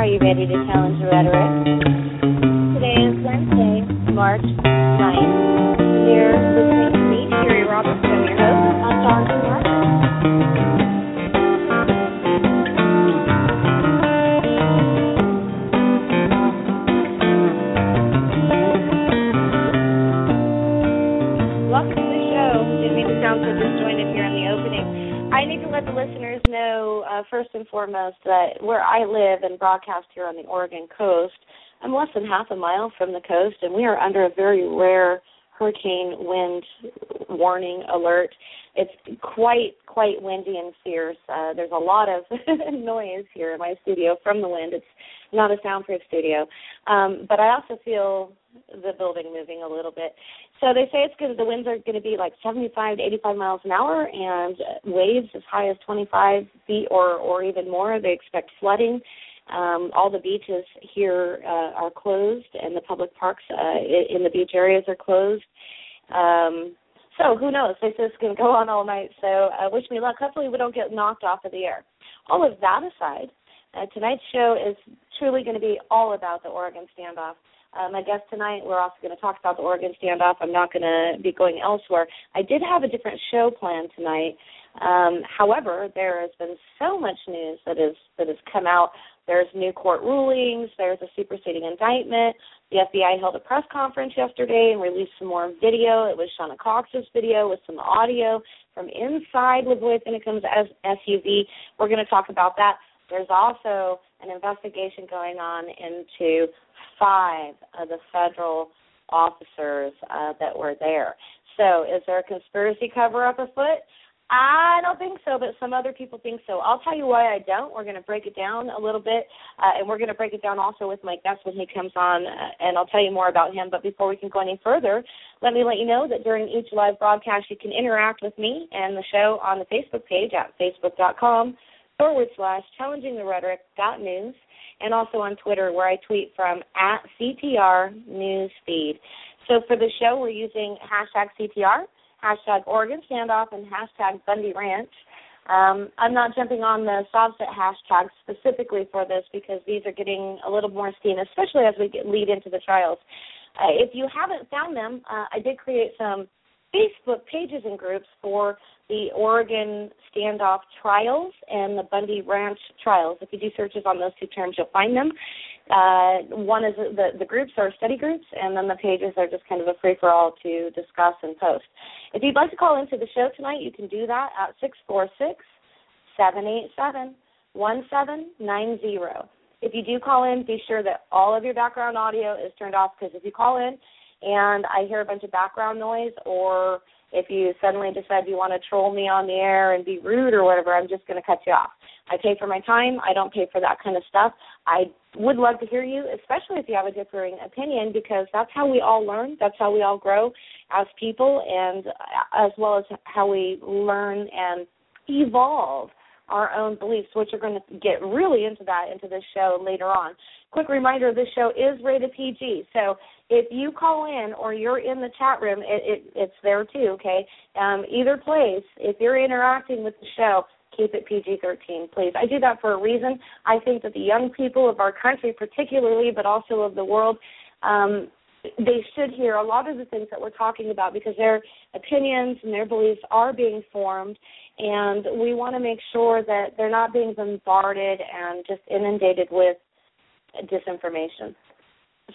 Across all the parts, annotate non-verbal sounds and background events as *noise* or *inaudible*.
Are you ready to challenge rhetoric? Today is Wednesday, March 9th. You're listening to me, Cheri Roberts. Foremost, that where I live and broadcast here on the Oregon coast, I'm less than half a mile from the coast, and we are under a very rare hurricane wind warning alert. It's quite quite windy and fierce. Uh, there's a lot of *laughs* noise here in my studio from the wind. It's not a soundproof studio, um, but I also feel the building moving a little bit. So they say it's to, the winds are going to be like 75 to 85 miles an hour, and waves as high as 25 feet or or even more. They expect flooding. Um, all the beaches here uh, are closed, and the public parks uh, in the beach areas are closed. Um, so who knows? They say it's going to go on all night. So uh, wish me luck. Hopefully we don't get knocked off of the air. All of that aside, uh, tonight's show is truly going to be all about the Oregon standoff. Um, my guest tonight, we're also going to talk about the Oregon standoff. I'm not going to be going elsewhere. I did have a different show planned tonight. Um, however, there has been so much news that is that has come out. There's new court rulings. There's a superseding indictment. The FBI held a press conference yesterday and released some more video. It was Shauna Cox's video with some audio from inside LaVoy Finicum's SUV. We're going to talk about that. There's also an investigation going on into five of the federal officers uh, that were there. So, is there a conspiracy cover up afoot? I don't think so, but some other people think so. I'll tell you why I don't. We're going to break it down a little bit, uh, and we're going to break it down also with my guest when he comes on, uh, and I'll tell you more about him. But before we can go any further, let me let you know that during each live broadcast, you can interact with me and the show on the Facebook page at facebook.com forward slash challenging the rhetoric dot news, and also on Twitter where I tweet from at CTR Newsfeed. So for the show, we're using hashtag CTR hashtag Oregon Standoff, and hashtag Bundy Ranch. Um, I'm not jumping on the SovCit hashtags specifically for this because these are getting a little more steam, especially as we get, lead into the trials. Uh, if you haven't found them, uh, I did create some Facebook pages and groups for the Oregon standoff trials and the Bundy Ranch trials. If you do searches on those two terms, you'll find them. Uh, one is the the groups are study groups, and then the pages are just kind of a free for all to discuss and post. If you'd like to call into the show tonight, you can do that at six four six seven eight seven one seven nine zero. If you do call in, be sure that all of your background audio is turned off because if you call in and I hear a bunch of background noise or if you suddenly decide you want to troll me on the air and be rude or whatever, I'm just going to cut you off. I pay for my time. I don't pay for that kind of stuff. I would love to hear you, especially if you have a differing opinion, because that's how we all learn. That's how we all grow as people, and uh, as well as how we learn and evolve our own beliefs, which we're going to get really into that into this show later on. Quick reminder: this show is rated PG, so if you call in or you're in the chat room, it, it, it's there too. Okay, um, either place, if you're interacting with the show, keep it PG-13, please. I do that for a reason. I think that the young people of our country, particularly, but also of the world, um, they should hear a lot of the things that we're talking about because their opinions and their beliefs are being formed, and we want to make sure that they're not being bombarded and just inundated with disinformation.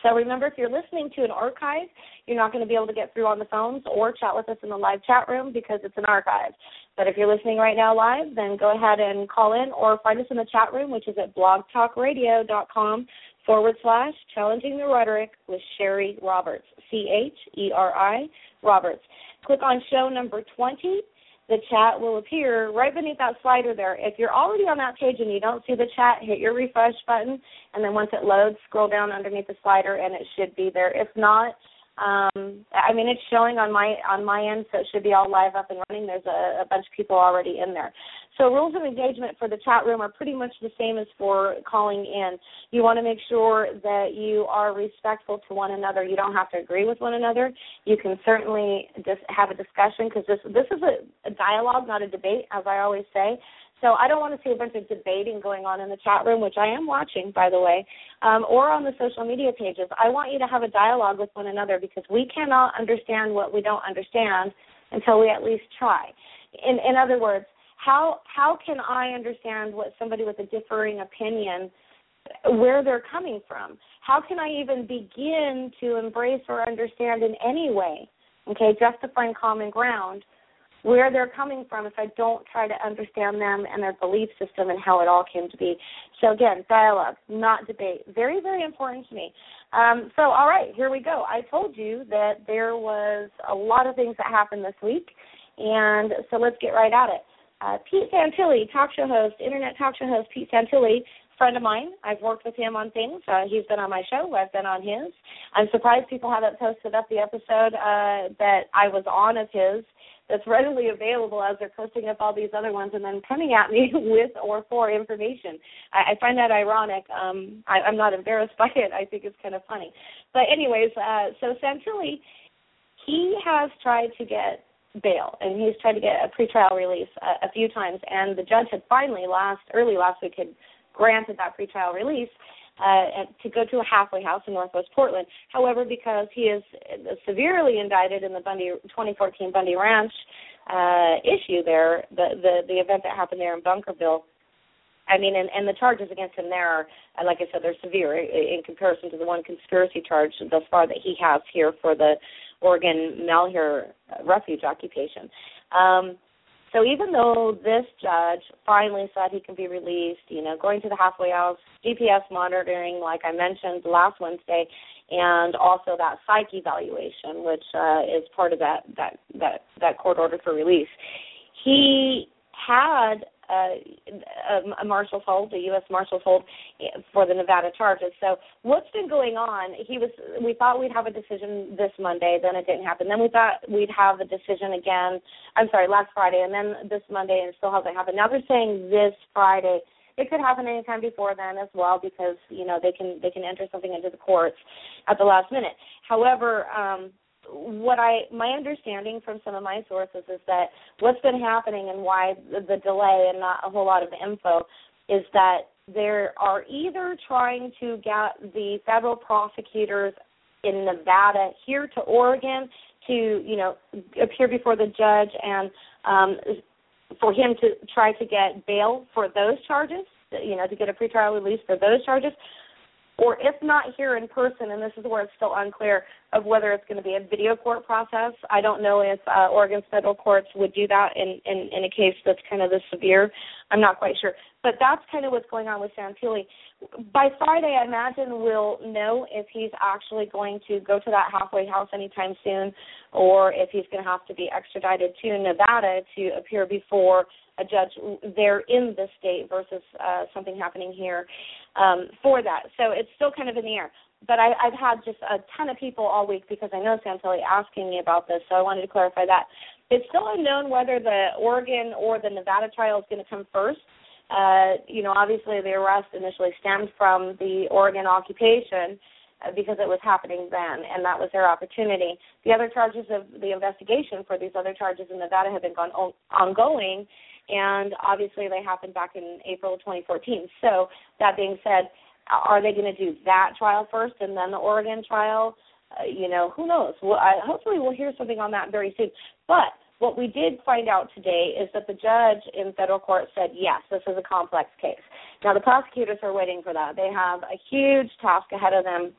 So remember, if you're listening to an archive, you're not going to be able to get through on the phones or chat with us in the live chat room because it's an archive. But if you're listening right now live, then go ahead and call in or find us in the chat room, which is at blogtalkradio.com forward slash challenging the rhetoric with Cheri Roberts, C H E R I Roberts. Click on show number 20 the chat will appear right beneath that slider there. If you're already on that page and you don't see the chat, hit your refresh button, and then once it loads, scroll down underneath the slider, and it should be there. If not, um, I mean, it's showing on my on my end, so it should be all live up and running. There's a, a bunch of people already in there. So rules of engagement for the chat room are pretty much the same as for calling in. You want to make sure that you are respectful to one another. You don't have to agree with one another. You can certainly just have a discussion because this this is a, a dialogue, not a debate, as I always say. So I don't want to see a bunch of debating going on in the chat room, which I am watching, by the way, um, or on the social media pages. I want you to have a dialogue with one another because we cannot understand what we don't understand until we at least try. In, in other words, how how can I understand what somebody with a differing opinion where they're coming from? How can I even begin to embrace or understand in any way? Okay, just to find common ground where they're coming from if I don't try to understand them and their belief system and how it all came to be. So again, dialogue, not debate. Very, very important to me. Um, so all right, here we go. I told you that there was a lot of things that happened this week, and so let's get right at it. Uh, Pete Santilli, talk show host, internet talk show host Pete Santilli, friend of mine. I've worked with him on things. Uh, he's been on my show. I've been on his. I'm surprised people haven't posted up the episode uh, that I was on of his that's readily available as they're posting up all these other ones and then coming at me *laughs* with or for information. I, I find that ironic. Um, I, I'm not embarrassed *laughs* by it. I think it's kind of funny. But anyways, uh, so Santilli, he has tried to get bail and he's tried to get a pretrial release a, a few times and the judge had finally last early last week had granted that pretrial release uh, to go to a halfway house in Northwest Portland. However, because he is severely indicted in the Bundy 2014 Bundy Ranch uh, issue there, the, the the event that happened there in Bunkerville. I mean, and, and the charges against him there are, like I said, they're severe in comparison to the one conspiracy charge thus far that he has here for the Oregon Malheur refuge occupation. Um, so even though this judge finally said he can be released, you know, going to the halfway house, GPS monitoring, like I mentioned last Wednesday, and also that psych evaluation, which uh, is part of that that that that court order for release, he had uh, a marshal's hold, a U.S. marshal's hold for the Nevada charges. So what's been going on? He was. We thought we'd have a decision this Monday, then it didn't happen. Then we thought we'd have a decision again. I'm sorry, last Friday, and then this Monday, and it still hasn't happened. Now they're saying this Friday. It could happen anytime before then as well because you know they can they can enter something into the courts at the last minute. However, um, what I my understanding from some of my sources is that what's been happening and why the, delay and not a whole lot of info is that there are either trying to get the federal prosecutors in Nevada here to Oregon to you know appear before the judge and um, for him to try to get bail for those charges, you know, to get a pretrial release for those charges, or if not here in person, and this is where it's still unclear of whether it's going to be a video court process. I don't know if uh, Oregon's federal courts would do that in, in, in a case that's kind of this severe. I'm not quite sure. But that's kind of what's going on with Santilli. By Friday, I imagine we'll know if he's actually going to go to that halfway house anytime soon or if he's going to have to be extradited to Nevada to appear before a judge there in the state versus uh, something happening here um, for that. So it's still kind of in the air. But I, I've had just a ton of people all week because I know Santilli asking me about this, so I wanted to clarify that. It's still unknown whether the Oregon or the Nevada trial is going to come first. Uh, you know, obviously the arrest initially stemmed from the Oregon occupation uh, because it was happening then, and that was their opportunity. The other charges of the investigation for these other charges in Nevada have been on, ongoing, and obviously they happened back in April of 2014. So that being said, are they going to do that trial first and then the Oregon trial? Uh, you know, who knows? Well, I, hopefully we'll hear something on that very soon. But what we did find out today is that the judge in federal court said, yes, this is a complex case. Now the prosecutors are waiting for that. They have a huge task ahead of them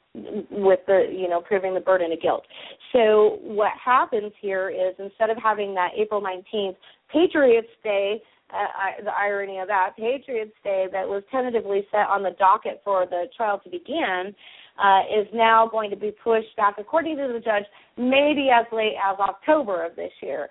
with the, you know, proving the burden of guilt. So what happens here is instead of having that April 19th Patriots Day, uh, I, the irony of that, Patriots Day that was tentatively set on the docket for the trial to begin, uh, is now going to be pushed back, according to the judge, maybe as late as October of this year.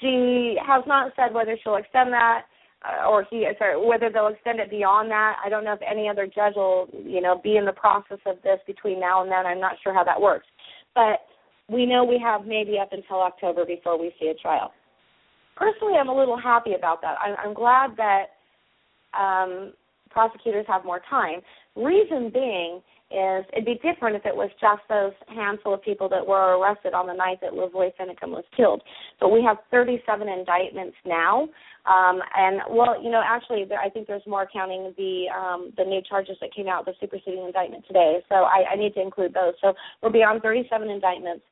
She has not said whether she'll extend that uh, or he sorry whether they'll extend it beyond that. I don't know if any other judge will you know be in the process of this between now and then. I'm not sure how that works, but we know we have maybe up until October before we see a trial personally, I'm a little happy about that. I'm, I'm glad that um, prosecutors have more time. Reason being is it'd be different if it was just those handful of people that were arrested on the night that LaVoy Finicum was killed. But we have 37 indictments now, um, and well, you know, actually, there, I think there's more counting the um, the new charges that came out, the superseding indictment today. So I, I need to include those. So we're beyond 37 indictments.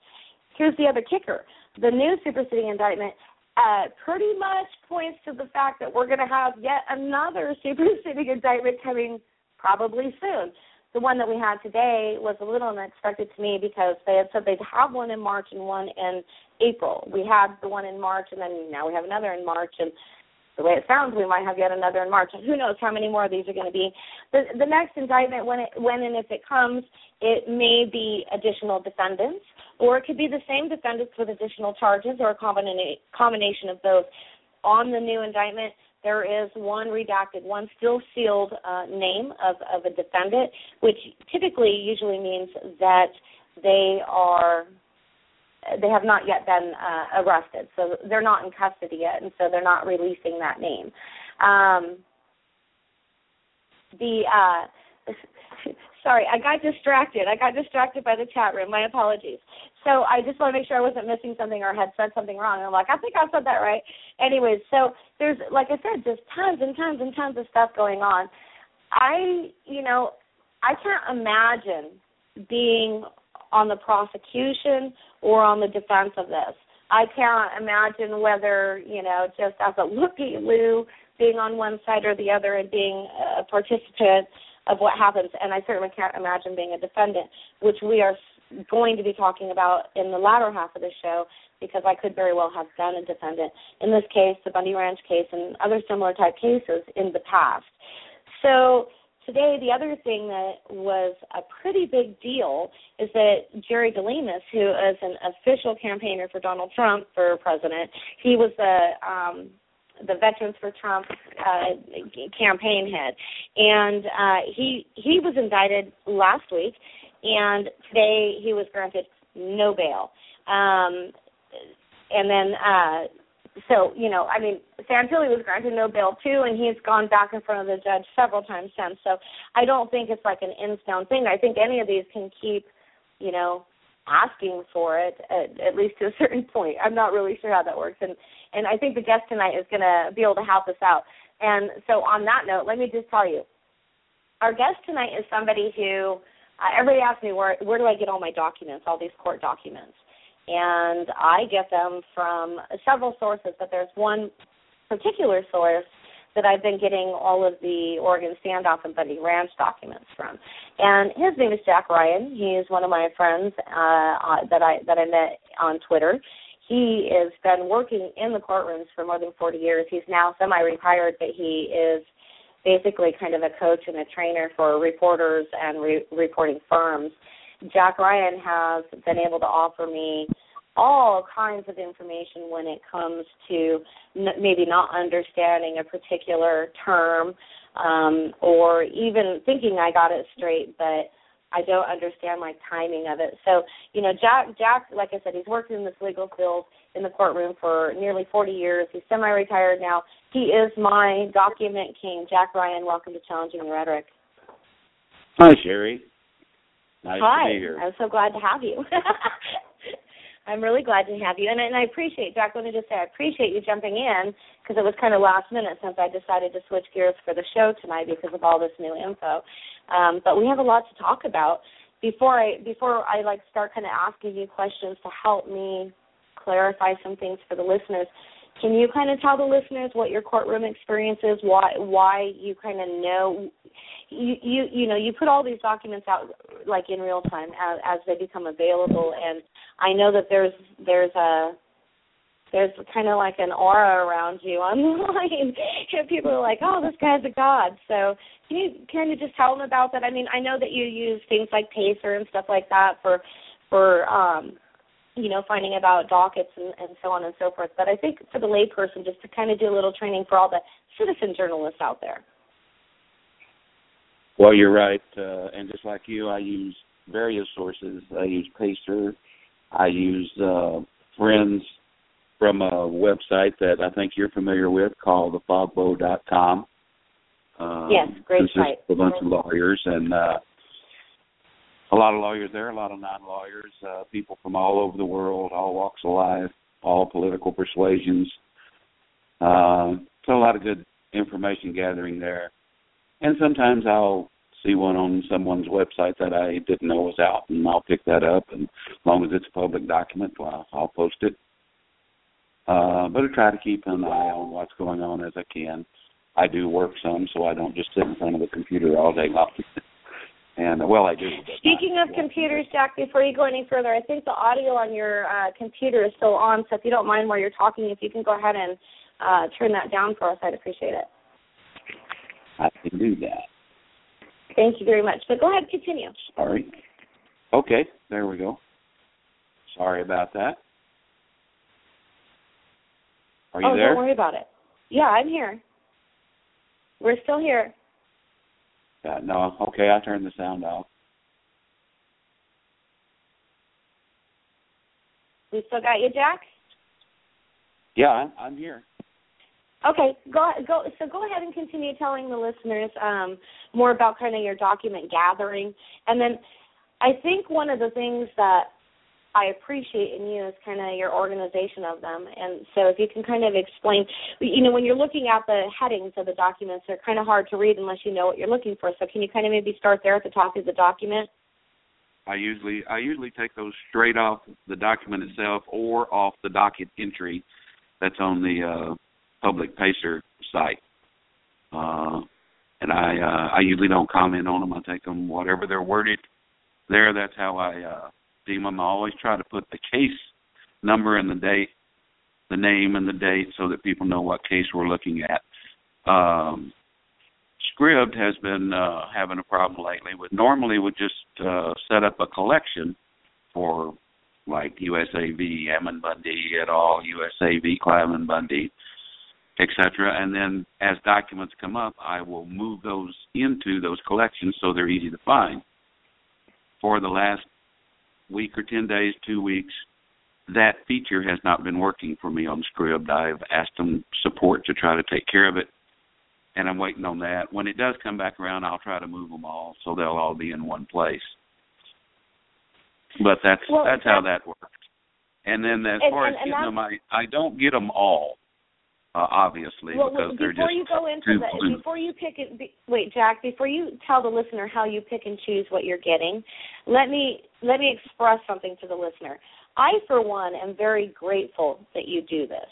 Here's the other kicker: the new superseding indictment uh, pretty much points to the fact that we're going to have yet another *laughs* superseding indictment coming probably soon the one that we had today was a little unexpected to me because they had said they'd have one in March and one in April. We had the one in March, and then now we have another in March, and the way it sounds, we might have yet another in March. And who knows how many more of these are going to be? The the next indictment, when it when and if it comes, it may be additional defendants, or it could be the same defendants with additional charges, or a combina- combination of both. On the new indictment, there is one redacted, one still sealed uh, name of, of a defendant, which typically usually means that they are they have not yet been uh, arrested, so they're not in custody yet, and so they're not releasing that name. Um, the uh, *laughs* sorry, I got distracted. I got distracted by the chat room. My apologies. So I just want to make sure I wasn't missing something or had said something wrong. And I'm like, I think I said that right. Anyways, so there's like I said, just tons and tons and tons of stuff going on. I, you know, I can't imagine being on the prosecution or on the defense of this. I can't imagine whether, you know, just as a looky loo being on one side or the other and being a participant of what happens. And I certainly can't imagine being a defendant, which we are going to be talking about in the latter half of the show because I could very well have done a defendant in this case, the Bundy Ranch case, and other similar type cases in the past. So today, the other thing that was a pretty big deal is that Jerry DeLemus, who is an official campaigner for Donald Trump for president, he was the um, the Veterans for Trump uh, campaign head, and uh, he he was indicted last week, and today he was granted no bail. Um, and then uh, so you know, I mean, Santilli was granted no bail too, and he's gone back in front of the judge several times since. So I don't think it's like an in stone thing. I think any of these can keep, you know, asking for it at, at least to a certain point. I'm not really sure how that works, and and I think the guest tonight is going to be able to help us out. And so on that note, let me just tell you, our guest tonight is somebody who uh, everybody asks me where where do I get all my documents, all these court documents, and I get them from several sources, but there's one particular source that I've been getting all of the Oregon standoff and Bundy Ranch documents from. And his name is Jack Ryan. He's one of my friends uh, that I that I met on Twitter. He has been working in the courtrooms for more than 40 years. He's now semi-retired, but he is basically kind of a coach and a trainer for reporters and re- reporting firms. Jack Ryan has been able to offer me all kinds of information when it comes to n- maybe not understanding a particular term um, or even thinking I got it straight, but I don't understand like timing of it. So, you know, Jack, Jack, like I said, he's worked in this legal field in the courtroom for nearly 40 years. He's semi-retired now. He is my document king. Jack Ryan, welcome to Challenging Rhetoric. Hi, Cheri. Nice Hi. to be here. I'm so glad to have you. *laughs* I'm really glad to have you, and, and I appreciate Jack. Let me just say, I appreciate you jumping in because it was kind of last minute since I decided to switch gears for the show tonight because of all this new info. Um, but we have a lot to talk about. Before I before I like start kind of asking you questions to help me clarify some things for the listeners, can you kind of tell the listeners what your courtroom experience is? Why why you kind of know you you you know you put all these documents out like in real time as, as they become available, and I know that there's there's a there's kind of like an aura around you *laughs* online, and people are like, "Oh, this guy's a god." So, can you kind of just tell them about that? I mean, I know that you use things like Pacer and stuff like that for for um you know finding about dockets and, and so on and so forth. But I think for the layperson, just to kind of do a little training for all the citizen journalists out there. Well, you're right, uh, and just like you, I use various sources. I use Pacer. I use uh, friends from a website that I think you're familiar with called thefogbow.com. Uh, yes, great site. a bunch of lawyers and uh, a lot of lawyers there, a lot of non-lawyers, uh, people from all over the world, all walks of life, all political persuasions. Uh, so a lot of good information gathering there. And sometimes I'll see one on someone's website that I didn't know was out, and I'll pick that up. And as long as it's a public document, well, I'll post it. Uh, but I try to keep an eye on what's going on as I can. I do work some, so I don't just sit in front of the computer all day long. *laughs* and well, I do. Speaking of computers, Jack, before you go any further, I think the audio on your uh, computer is still on. So if you don't mind while you're talking, if you can go ahead and uh, turn that down for us, I'd appreciate it. I can do that. Thank you very much. But go ahead, continue. Sorry. Okay, there we go. Sorry about that. Are you oh, there? don't worry about it. Yeah, I'm here. We're still here. Yeah, no, okay, I turned the sound off. We still got you, Jack? Yeah, I'm, I'm here. Okay, go go. So go ahead and continue telling the listeners um, more about kind of your document gathering, and then I think one of the things that I appreciate in you is kind of your organization of them. And so if you can kind of explain, you know, when you're looking at the headings of the documents, they're kind of hard to read unless you know what you're looking for. So can you kind of maybe start there at the top of the document? I usually I usually take those straight off the document itself or off the docket entry that's on the uh, public pacer site. Uh, and I uh, I usually don't comment on them. I take them whatever they're worded there. That's how I them. I always try to put the case number and the date, the name and the date, so that people know what case we're looking at. Um, Scribd has been uh, having a problem lately with normally would just uh, set up a collection for like USAV, Ammon Bundy et al., USAV, Cliven Bundy, et etc. And then as documents come up, I will move those into those collections so they're easy to find. For the last week or 10 days, two weeks, that feature has not been working for me on Scribd. I've asked them support to try to take care of it, and I'm waiting on that. When it does come back around, I'll try to move them all so they'll all be in one place. But that's well, that's how that works. And then as and, far and, as and getting them, I I don't get them all, uh, obviously, well, because they're before just you go into blue. before you pick it, be, wait, Jack. Before you tell the listener how you pick and choose what you're getting, let me let me express something to the listener. I, for one, am very grateful that you do this.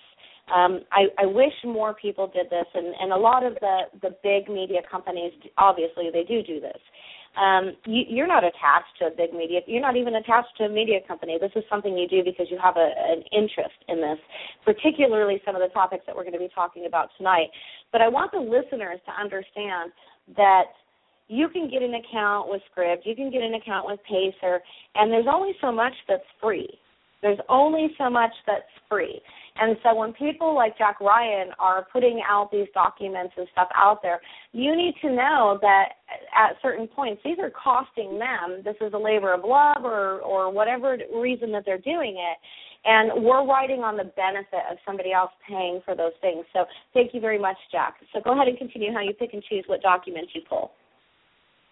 Um, I, I wish more people did this, and, and a lot of the the big media companies, obviously, they do do this. Um, you, you're not attached to a big media. You're not even attached to a media company. This is something you do because you have a, an interest in this, particularly some of the topics that we're going to be talking about tonight. But I want the listeners to understand that you can get an account with Scribd, you can get an account with Pacer, and there's only so much that's free. There's only so much that's free. And so when people like Jack Ryan are putting out these documents and stuff out there, you need to know that at certain points these are costing them. This is a labor of love or or whatever reason that they're doing it. And we're writing on the benefit of somebody else paying for those things. So thank you very much, Jack. So go ahead and continue how you pick and choose what documents you pull.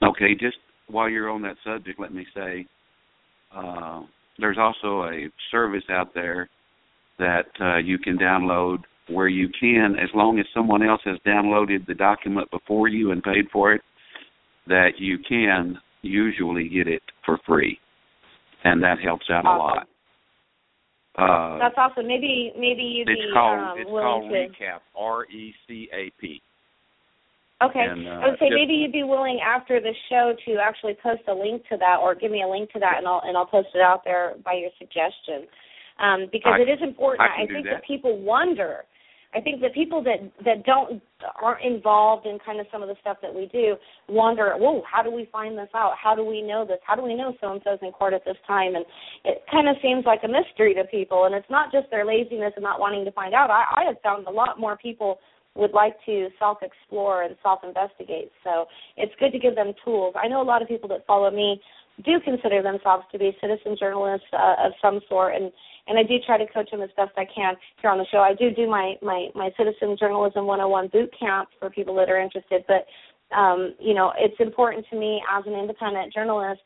Okay, just while you're on that subject, let me say uh, there's also a service out there that uh, you can download where you can, as long as someone else has downloaded the document before you and paid for it, that you can usually get it for free, and that helps out awesome. a lot. Uh, That's awesome. Maybe maybe you'd it's be called um, it's willing called to. Recap R E C A P. Okay. And, uh, I would say maybe you'd be willing after the show to actually post a link to that, or give me a link to that, and I'll and I'll post it out there by your suggestion, um, because I- it is important. I do think that. people wonder. I think that people that that don't aren't involved in kind of some of the stuff that we do wonder, whoa, how do we find this out? How do we know this? How do we know so and so's in court at this time? And it kind of seems like a mystery to people. And it's not just their laziness and not wanting to find out. I, I have found a lot more people would like to self explore and self investigate. So it's good to give them tools. I know a lot of people that follow me do consider themselves to be citizen journalists uh, of some sort and and I do try to coach them as best I can here on the show. I do do my my my citizen journalism 101 boot camp for people that are interested, but um, you know, it's important to me as an independent journalist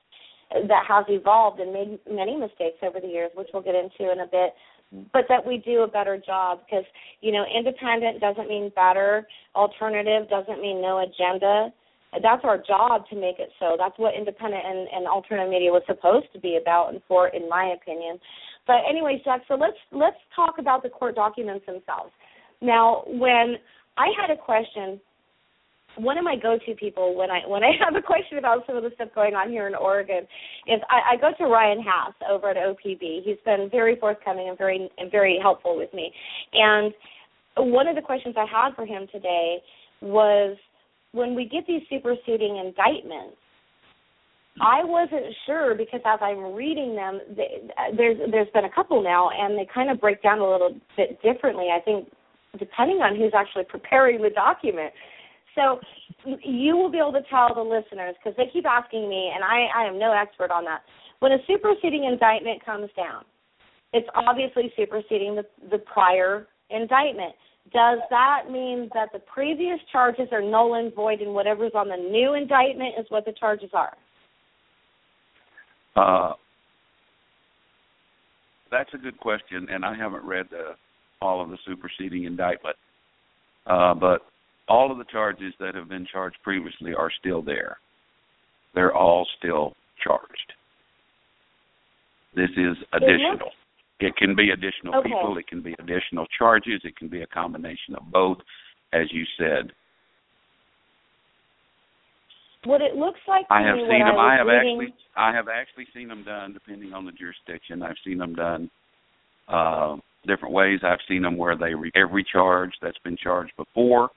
that has evolved and made many mistakes over the years, which we'll get into in a bit, but that we do a better job because, you know, independent doesn't mean better, alternative doesn't mean no agenda. That's our job to make it so. That's what independent and, and alternative media was supposed to be about and for, in my opinion. But anyway, Jack, so let's let's talk about the court documents themselves. Now, when I had a question one of my go-to people when I when I *laughs* have a question about some of the stuff going on here in Oregon is I, I go to Ryan Haas over at OPB. He's been very forthcoming and very and very helpful with me. And one of the questions I had for him today was when we get these superseding indictments. I wasn't sure because as I'm reading them, they, there's there's been a couple now, and they kind of break down a little bit differently. I think depending on who's actually preparing the document. So you will be able to tell the listeners because they keep asking me, and I, I am no expert on that. When a superseding indictment comes down, it's obviously superseding the, the prior indictment. Does that mean that the previous charges are null and void, and whatever's on the new indictment is what the charges are? Uh, that's a good question, and I haven't read the, all of the superseding indictment. Uh, but all of the charges that have been charged previously are still there. They're all still charged. This is additional. It can be additional okay. people, it can be additional charges, it can be a combination of both, as you said. What it looks like I have seen them. I, I have reading... actually I have actually seen them done depending on the jurisdiction. I've seen them done uh, different ways. I've seen them where they re- every charge that's been charged before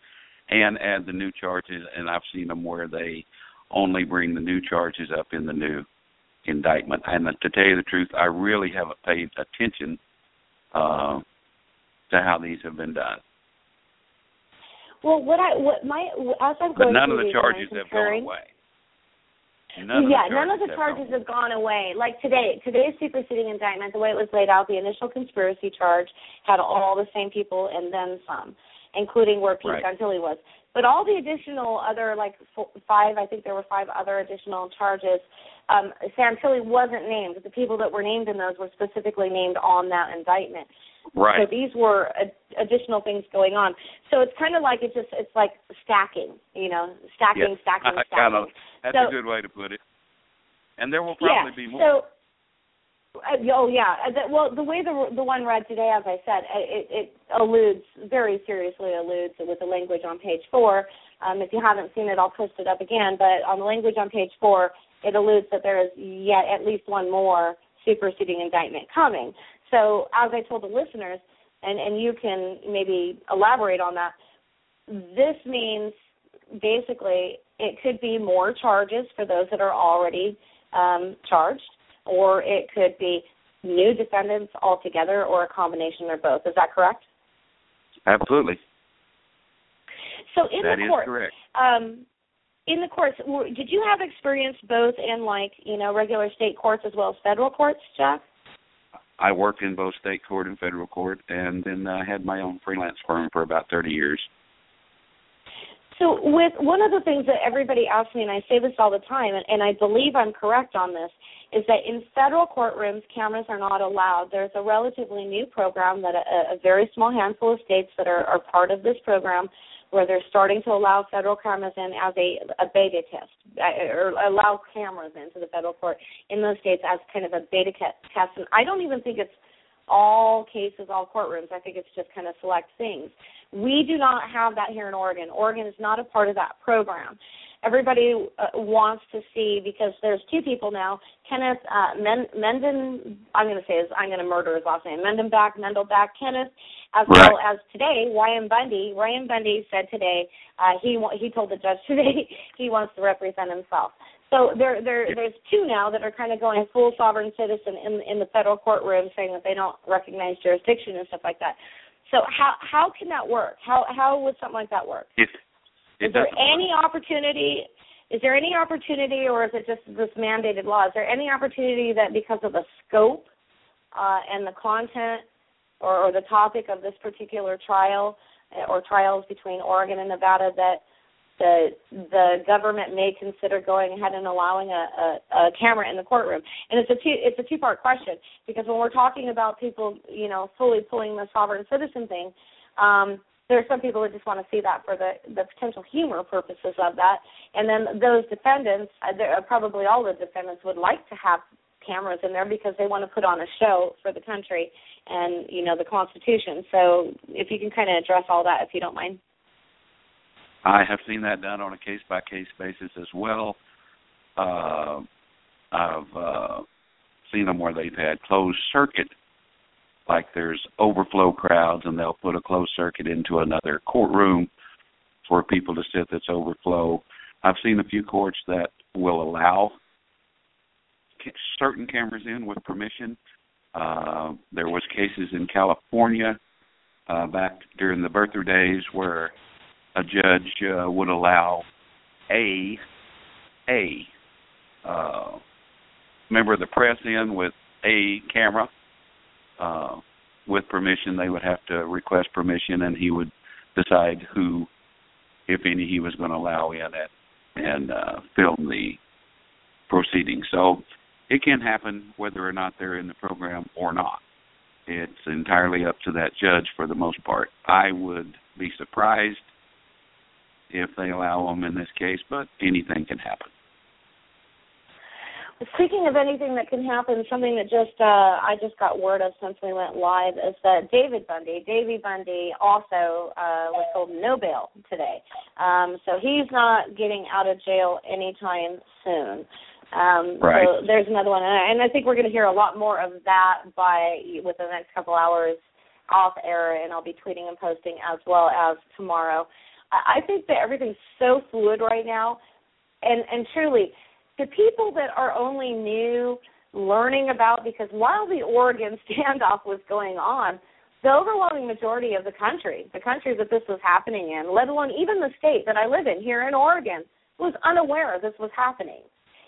and add the new charges. And I've seen them where they only bring the new charges up in the new indictment. And to tell you the truth, I really haven't paid attention uh, to how these have been done. Well, what I what my as I'm but going none of the charges have gone away. None yeah, none of the charges have gone away. Like today, today's superseding indictment, the way it was laid out, the initial conspiracy charge had all the same people and then some, including where Pete right. Santilli was. But all the additional other like four, five, I think there were five other additional charges. Um, Santilli wasn't named. The people that were named in those were specifically named on that indictment. Right. So these were ad- additional things going on. So it's kind of like it's just it's like stacking, you know, stacking, stacking, stacking. That's so, a good way to put it. And there will probably yeah, be more. So, oh yeah. Uh, well, the way the the one read today, as I said, uh, it, it alludes very seriously alludes with the language on page four. Um, if you haven't seen it, I'll post it up again. But on the language on page four, it alludes that there is yet at least one more superseding indictment coming. So, as I told the listeners, and and you can maybe elaborate on that. This means basically it could be more charges for those that are already um, charged or it could be new defendants altogether, or a combination or both. Is that correct? Absolutely. So in that the court, correct. Um, in the courts, did you have experience both in like you know regular state courts as well as federal courts, Jack? I worked in both state court and federal court, and then I had my own freelance firm for about thirty years. So, with one of the things that everybody asks me, and I say this all the time, and, and I believe I'm correct on this, is that in federal courtrooms, cameras are not allowed. There's a relatively new program that a, a very small handful of states that are, are part of this program where they're starting to allow federal cameras in as a, a beta test, uh, or allow cameras into the federal court in those states as kind of a beta test. And I don't even think it's all cases, all courtrooms. I think it's just kind of select things. We do not have that here in Oregon. Oregon is not a part of that program. Everybody uh, wants to see because there's two people now. Kenneth uh, Men- Menden, I'm going to say his, I'm going to murder his last name. Menden back, Mendenbach, Mendelbach, Kenneth, as right. well as today Ryan Bundy. Ryan Bundy said today uh, he he told the judge *laughs* today he wants to represent himself. So there, there, there's two now that are kind of going full sovereign citizen in in the federal courtroom, saying that they don't recognize jurisdiction and stuff like that. So how how can that work? How how would something like that work? It, it is there any opportunity? Is there any opportunity, or is it just this mandated law? Is there any opportunity that because of the scope uh, and the content or, or the topic of this particular trial uh, or trials between Oregon and Nevada that that the government may consider going ahead and allowing a, a, a camera in the courtroom. And it's a two it's a two part question because when we're talking about people, you know, fully pulling the sovereign citizen thing, um, there are some people that just want to see that for the the potential humor purposes of that, and then those defendants, uh, probably all the defendants, would like to have cameras in there because they want to put on a show for the country and you know the Constitution. So if you can kind of address all that, if you don't mind. I have seen that done on a case by case basis as well. Uh, I've uh, seen them where they've had closed circuit, like there's overflow crowds, and they'll put a closed circuit into another courtroom for people to sit that's overflow. I've seen a few courts that will allow certain cameras in with permission. Uh, there was cases in California uh, back during the birther days where a judge uh, would allow a a uh, member of the press in with a camera uh, with permission. They would have to request permission, and he would decide who, if any, he was going to allow in it and uh, film the proceedings. So it can happen whether or not they're in the program or not. It's entirely up to that judge for the most part. I would be surprised if they allow them in this case, but anything can happen. Speaking of anything that can happen, something that just uh, I just got word of since we went live is that David Bundy, Davy Bundy, also uh, was told no bail today, um, so he's not getting out of jail anytime soon. Um, right. So there's another one, and I think we're going to hear a lot more of that by within the next couple hours off air, and I'll be tweeting and posting as well as tomorrow. I think that everything's so fluid right now, and and truly, the people that are only new learning about because while the Oregon *laughs* standoff was going on, the overwhelming majority of the country, the country that this was happening in, let alone even the state that I live in here in Oregon, was unaware this was happening.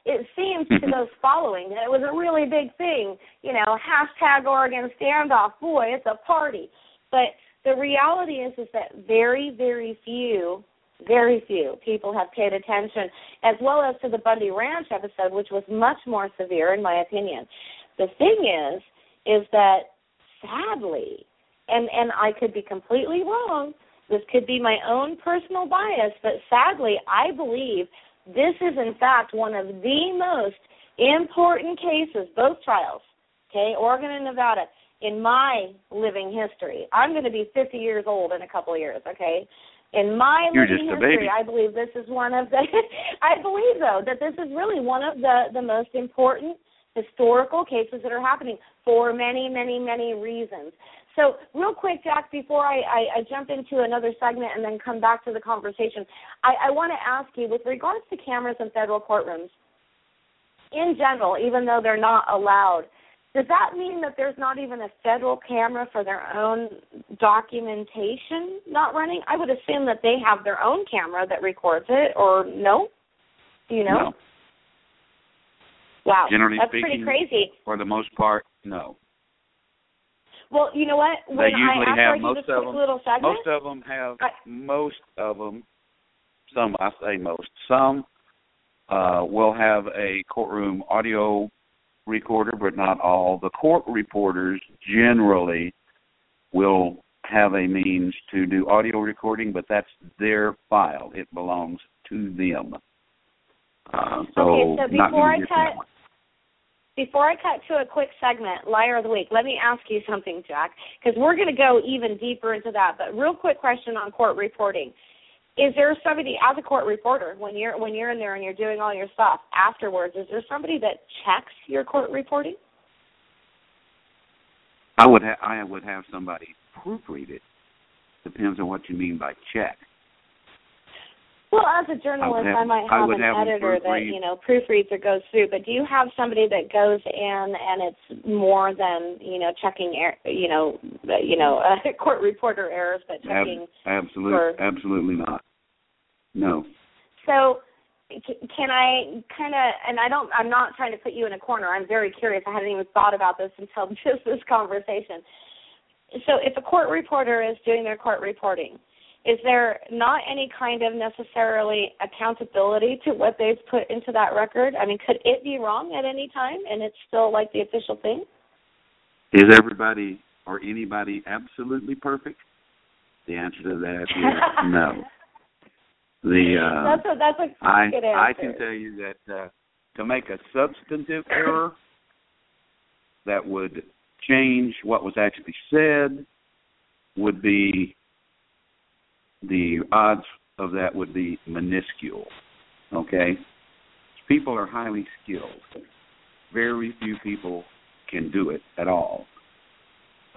It seems to mm-hmm. those following that it was a really big thing, you know, hashtag Oregon standoff, boy, it's a party. But the reality is is that very very few very few people have paid attention as well as to the Bundy Ranch episode which was much more severe in my opinion the thing is is that sadly and and I could be completely wrong this could be my own personal bias but sadly I believe this is in fact one of the most important cases both trials okay Oregon and Nevada in my living history. I'm going to be 50 years old in a couple of years, okay? In my You're living history, I believe this is one of the *laughs* I believe though that this is really one of the the most important historical cases that are happening for many, many, many reasons. So, real quick, Jack, before I, I, I jump into another segment and then come back to the conversation, I, I want to ask you with regards to cameras in federal courtrooms, in general, even though they're not allowed, does that mean that there's not even a federal camera for their own documentation not running? I would assume that they have their own camera that records it, or no? Do you know? No. Wow, Generally that's speaking, pretty crazy. For the most part, no. Well, you know what? When they usually I, have I most of them. segment, Most of them have I, most of them. Some I say most. Some uh, will have a courtroom audio recorder, but not all. The court reporters generally will have a means to do audio recording, but that's their file. It belongs to them. Uh, so okay, so before I cut before I cut to a quick segment, liar of the week, let me ask you something, Jack, because we're going to go even deeper into that. But real quick question on court reporting: Is there somebody as a court reporter when you're when you're in there and you're doing all your stuff afterwards? Is there somebody that checks your court reporting? I would ha- I would have somebody proofread it. Depends on what you mean by check. Well, as a journalist, have- I might have would an have editor that you know proofreads or goes through. But do you have somebody that goes in and it's more than you know checking, er- you know, you know, *laughs* uh, court reporter errors, but checking? Ab- absolutely, for- absolutely not. No. So, c- can I kind of? And I don't. I'm not trying to put you in a corner. I'm very curious. I hadn't even thought about this *laughs* until just this conversation. So, if a court reporter is doing their court reporting, is there not any kind of necessarily accountability to what they've put into that record? I mean, could it be wrong at any time and it's still like the official thing? Is everybody or anybody absolutely perfect? The answer to that is *laughs* no. The uh, that's a that's a I good answer. I can tell you that uh, to make a substantive error that would change what was actually said would be the odds of that would be minuscule. Okay? People are highly skilled. Very few people can do it at all.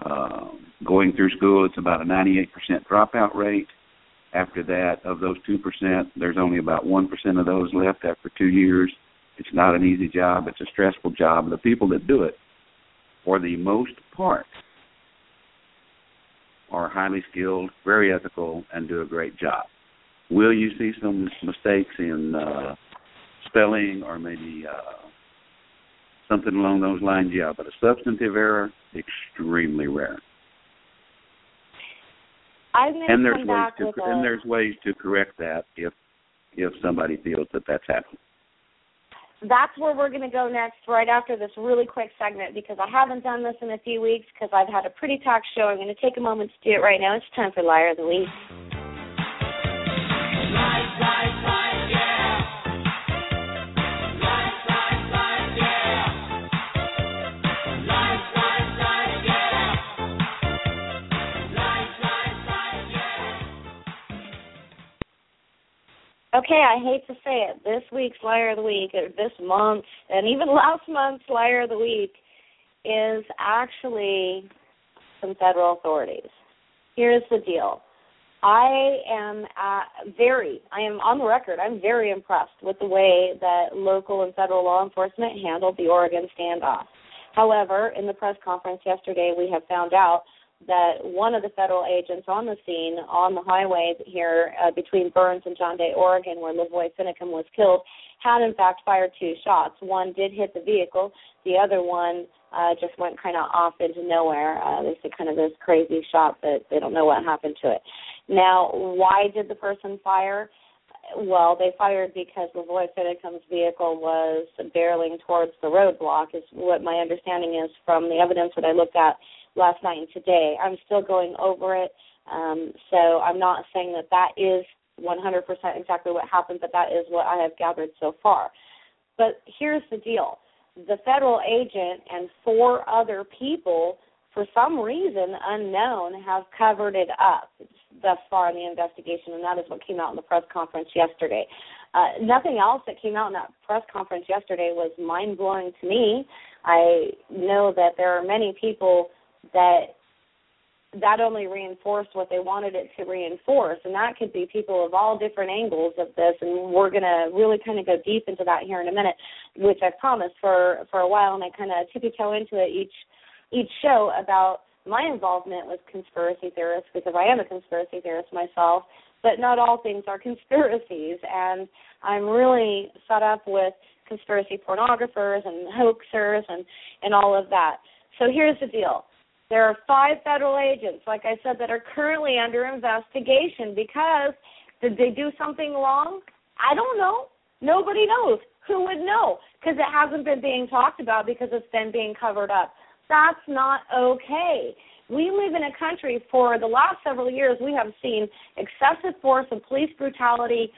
Uh, going through school, it's about a 98% dropout rate. After that, of those 2%, there's only about 1% of those left after two years. It's not an easy job. It's a stressful job. The people that do it, for the most part, are highly skilled, very ethical, and do a great job. Will you see some mistakes in uh, spelling or maybe uh, something along those lines? Yeah, but a substantive error, extremely rare. and there's ways to and there's ways to correct that if if somebody feels that that's happening that's where we're going to go next, right after this really quick segment, because I haven't done this in a few weeks because I've had a pretty talk show. I'm going to take a moment to do it right now. It's time for Liar of the Week. Okay, I hate to say it. This week's Liar of the Week, or this month, and even *laughs* last month's Liar of the Week, is actually some federal authorities. Here's the deal. I am uh, very, I am on the record, I'm very impressed with the way that local and federal law enforcement handled the Oregon standoff. However, in the press conference yesterday, we have found out that one of the federal agents on the scene on the highway here uh, between Burns and John Day, Oregon, where LaVoy Finicum was killed, had in fact fired two shots. One did hit the vehicle. The other one uh, just went kind of off into nowhere. Uh, they say kind of this crazy shot, that they don't know what happened to it. Now, why did the person fire? Well, they fired because LaVoy Finicum's vehicle was barreling towards the roadblock, is what my understanding is from the evidence that I looked at last night and today. I'm still going over it, um, so I'm not saying that that is 100% exactly what happened, but that is what I have gathered so far. But here's the deal the federal agent and four other people, for some reason unknown, have covered it up thus far in the investigation, and that is what came out in the press conference yesterday. Uh, nothing else that came out in that press conference yesterday was mind blowing to me. I know that there are many people that that only reinforced what they wanted it to reinforce. And that could be people of all different angles of this. And we're going to really kind of go deep into that here in a minute which i promised for for a while. And i kind of tippy toe into it each each show about my involvement with conspiracy theorists because i am a conspiracy theorist myself. But not all things are *laughs* conspiracies. And i'm really set up with conspiracy pornographers and hoaxers and and all of that. So here's the deal there are five federal agents, like I said, that are currently under investigation because did they do something wrong? I don't know. Nobody knows. Who would know? Because it hasn't been being talked about because it's been being covered up. That's not okay. We live in a country for the last several years we have seen excessive force and police brutality,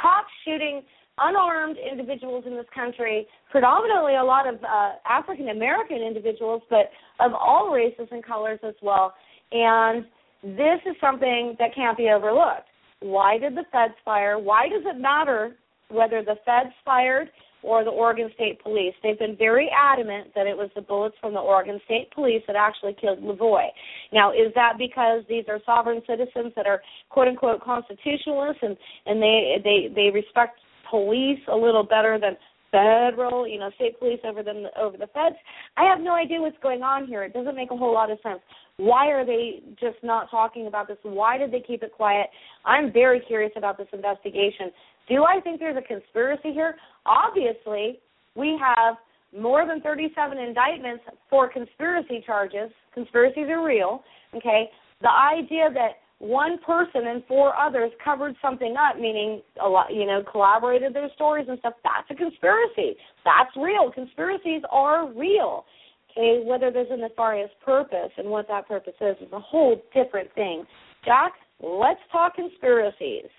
cops shooting unarmed individuals in this country, predominantly a lot of uh, African American individuals, but of all races and colors as well. And this is something that can't be overlooked. Why did the feds fire? Why does it matter whether the feds fired or the Oregon State Police? They've been very adamant that it was the bullets from the Oregon State Police that actually killed LaVoy. Now, is that because these are sovereign citizens that are quote unquote constitutionalists and and they they they respect police a little better than federal, you know, state police over them over the feds. I have no idea what's going on here. It doesn't make a whole lot of sense. Why are they just not talking about this? Why did they keep it quiet? I'm very curious about this investigation. Do I think there's a conspiracy here? Obviously, we have more than 37 indictments for conspiracy charges. Conspiracies are real, okay? The idea that one person and four others covered something up, meaning a lot, you know, collaborated their stories and stuff. That's a conspiracy. That's real. Conspiracies are real. Okay, whether there's a nefarious purpose and what that purpose is is a whole different thing. Jack, let's talk conspiracies.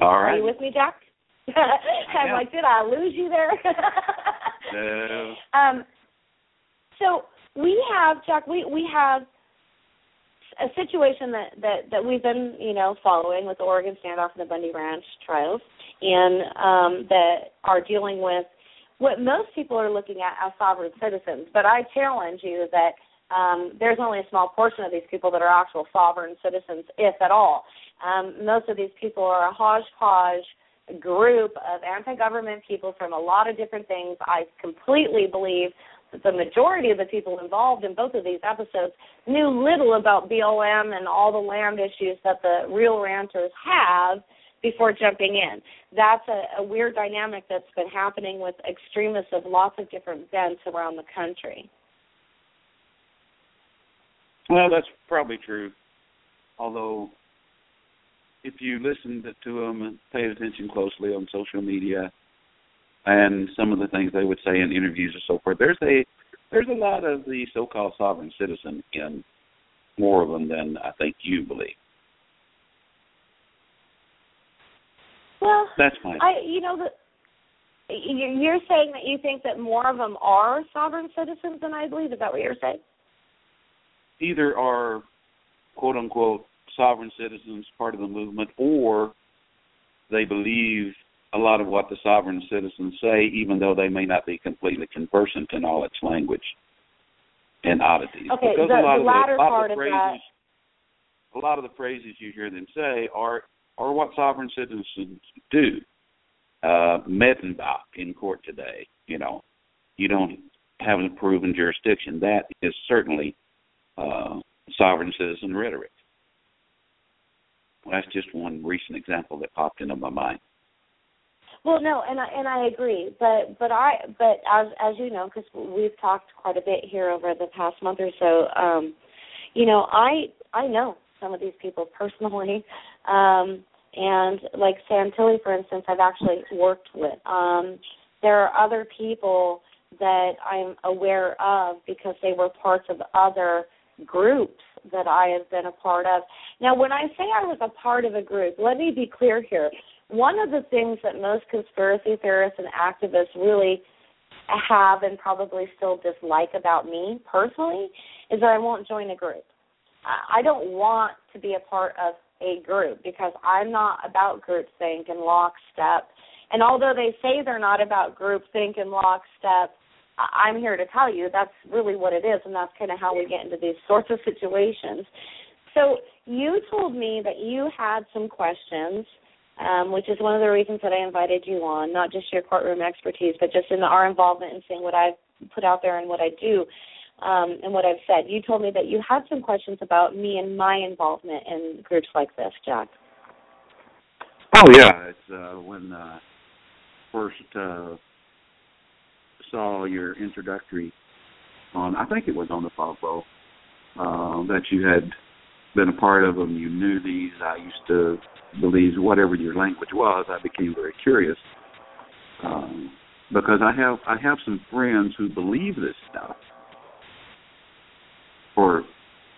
All right. Are you with me, Jack? I'm like, did I lose you there? no. *laughs* Um, so we have Jack. We we have a situation that that that we've been you know following with the Oregon standoff and the Bundy Ranch trials, and um, that are dealing with what most people are looking at as sovereign citizens. But I challenge you that um, there's only a small portion of these people that are actual sovereign citizens, if at all. Um, most of these people are a hodgepodge group of anti-government people from a lot of different things. I completely believe the majority of the people involved in both of these episodes knew little about BLM and all the land issues that the real ranters have before jumping in. That's a, a weird dynamic that's been happening with extremists of lots of different bents around the country. Well, that's probably true. Although, if you listen to them and pay attention closely on social media and some of the things they would say in interviews and so forth, there's a there's a lot of the so-called sovereign citizen in more of them than I think you believe. Well, that's fine. I you know the you're saying that you think that more of them are sovereign citizens than I believe. Is that what you're saying? Either are quote unquote sovereign citizens, part of the movement, or they believe a lot of what the sovereign citizens say, even though they may not be completely conversant in all its language and oddities. Okay, because the, a lot the of latter the, a lot part of, the of phrases, that. A lot of the phrases you hear them say are are what sovereign citizens do. Uh, Medenbach in court today, you know, you don't have a proven jurisdiction. That is certainly uh, sovereign citizen rhetoric. That's just one recent example that popped into my mind. Well, no, and I and I agree, but but I but as as you know, because we've talked quite a bit here over the past month or so, um, you know, I I know some of these people personally, um, and like Santilli, for instance, I've actually worked with. Um, there are other people that I'm aware of because they were parts of other groups that I have been a part of. Now, when I say I was a part of a group, let me be clear here. One of the things that most conspiracy theorists and activists really have and probably still dislike about me personally is that I won't join a group. Uh, I don't want to be a part of a group because I'm not about groupthink and lockstep. And although they say they're not about groupthink and lockstep, I'm here to tell you that's really what it is, and that's kind of how we get into these sorts of situations. So you told me that you had some questions, um, which is one of the reasons that I invited you on, not just your courtroom expertise, but just in our involvement in seeing what I've put out there and what I do um, and what I've said. You told me that you had some questions about me and my involvement in groups like this, Jack. Oh yeah, it's uh, when uh, first uh, saw your introductory on. I think it was on the Fogbow uh, that you had been a part of them. You knew these. I used to believe whatever your language was. I became very curious um, because I have I have some friends who believe this stuff for